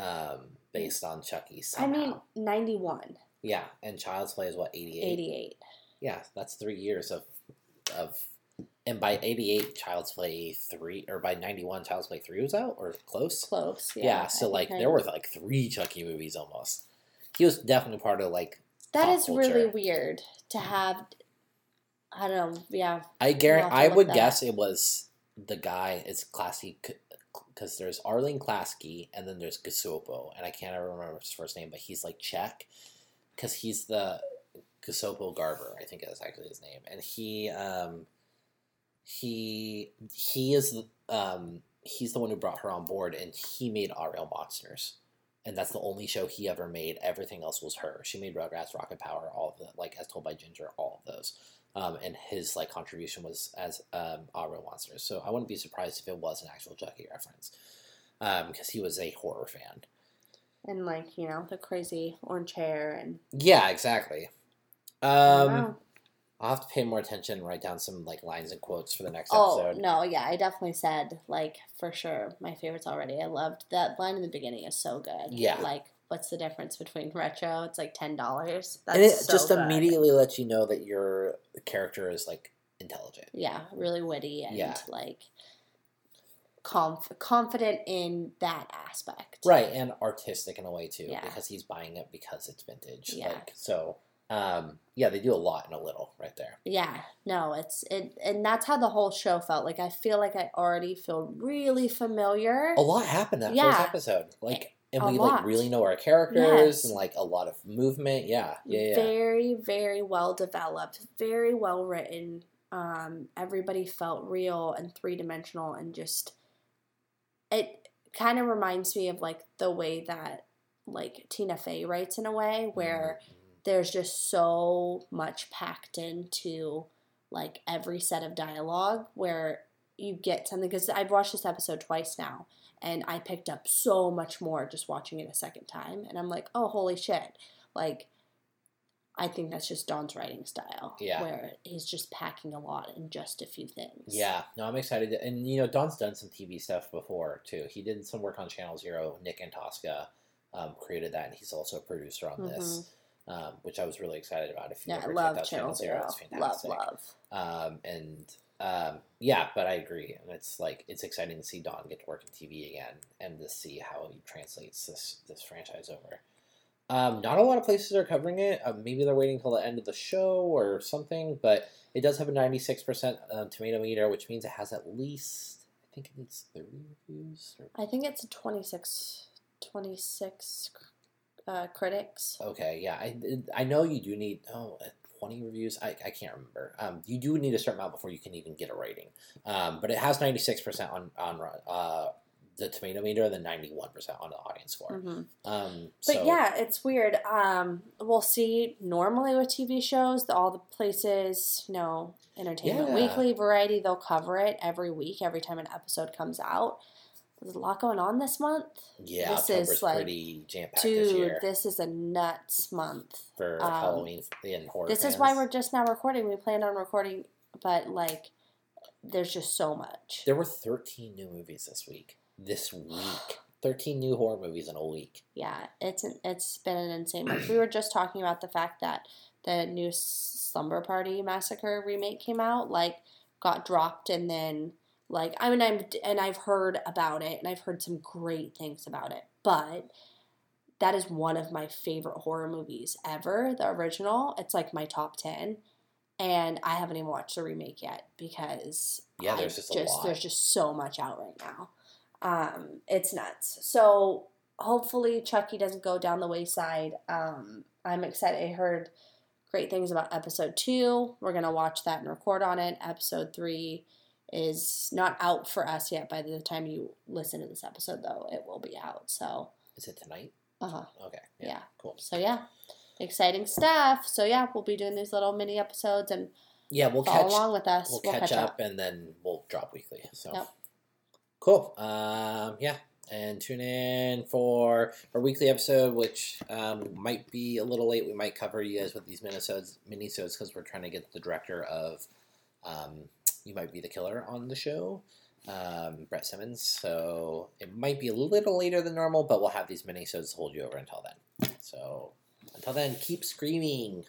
um based on Chucky somehow. I mean ninety one, yeah, and Child's Play is what eighty eight. eighty eight. Yeah, that's three years of of, and by eighty eight, Child's Play three, or by ninety one, Child's Play three was out or close. Close. Yeah. Yeah, I so like think I- there were like three Chucky movies almost. He was definitely part of like That is really weird to have. I don't know. Yeah. I guarantee I would guess it was the guy. It's Klasky because there's Arlene Klasky and then there's Csupo, and I can't ever remember his first name, but he's like Czech because he's the Csupo Gábor. I think that's actually his name, and he um he he is um he's the one who brought her on board, and he made Ariel Monsters. And that's the only show he ever made. Everything else was her. She made Rugrats, Rocket Power, all of the like as told by Ginger, all of those um, and his like contribution was as um, Ariel Monsters. So I wouldn't be surprised if it was an actual Chucky reference, because he was a horror fan. And like you know the crazy orange hair and. Yeah, exactly. Um. I'll have to pay more attention, write down some like lines and quotes for the next Oh episode. no! Yeah, I definitely said like for sure my favorites already. I loved that line in the beginning is so good. Yeah. Like, what's the difference between retro? It's like ten dollars. and it just immediately lets you know that your character is like intelligent. yeah, really witty and Yeah. like conf- confident in that aspect. Right, and artistic in a way too, Yeah. because he's buying it because it's vintage. Yeah. Like so, um, yeah, they do a lot in a little right there. Yeah, no, it's it, and that's how the whole show felt. Like I feel like I already feel really familiar. a lot happened that Yeah. first episode. Like, and A we lot. like really know our characters Yes. and like a lot of movement. Yeah, yeah, yeah. Very, very well developed, very well written. Um, everybody felt real and three dimensional, and just it kind of reminds me of like the way that like Tina Fey writes in a way where Mhm. there's just so much packed into like every set of dialogue where you get something because I've watched this episode twice now and I picked up so much more just watching it a second time and I'm like, "Oh, holy shit." Like I think that's just Don's writing style. Yeah. Where he's just packing a lot in just a few things. Yeah, no, I'm excited. To, and you know, Don's done some TV stuff before too. He did some work on Channel Zero. Nick Antosca um, created that, and he's also a producer on this, um, which I was really excited about. If you Mm-hmm. Yeah, I ever love checked out Channel Zero. it's Love, fantastic. love. Um, and um, yeah, but I agree, and it's like it's exciting to see Don get to work in TV again, and to see how he translates this this franchise over. Um, not a lot of places are covering it. Uh, maybe they're waiting till the end of the show or something, but it does have a ninety six percent um, tomato meter, which means it has at least I think it needs thirty reviews. Or, I think it's a 26, 26 uh, critics. okay, yeah, I I know you do need oh. Uh, 20 reviews I, I can't remember um, you do need a certain amount before you can even get a rating um, but it has 96% on on uh, the tomato meter and then 91% on the audience score Mhm. um, But so, yeah, it's weird. Um, we'll see normally with TV shows, the, all the places, you know, Entertainment Yeah. Weekly, Variety, they'll cover it every week, every time an episode comes out. There's a lot going on this month. yeah this October's is, like, pretty jam-packed this Dude, year this is a nuts month. for um, Halloween and horror This is why we're just now recording. We planned on recording, but like, there's just so much. there were 13 new movies this week this week 13 new horror movies in a week Yeah, it's an, it's been an insane month. We were just talking about the fact that the new Slumber Party Massacre remake came out, like got dropped, and then like I mean I'm and I've heard about it, and I've heard some great things about it, but that is one of my favorite horror movies ever. The original, it's like my top ten. And I haven't even watched the remake yet because Yeah, there's just a lot. there's just so much out right now. Um, it's nuts. So hopefully Chucky doesn't go down the wayside. Um, I'm excited. I heard great things about episode two. We're gonna watch that and record on it. Episode three is not out for us yet. By the time you listen to this episode, though, it will be out. So, is it tonight uh huh. okay Yeah. cool So yeah, exciting stuff. So yeah, we'll be doing these little mini episodes and yeah we'll follow catch along with us. we'll, catch, up, and then we'll drop weekly. So Yep. cool. Um, yeah, and tune in for our weekly episode, which um, might be a little late. We might cover you guys with these minisodes, minisodes, because we're trying to get the director of um, "You Might Be the Killer" on the show. Um, Brett Simmons, so it might be a little later than normal, but we'll have these minisodes to hold you over until then. So until then, keep screaming.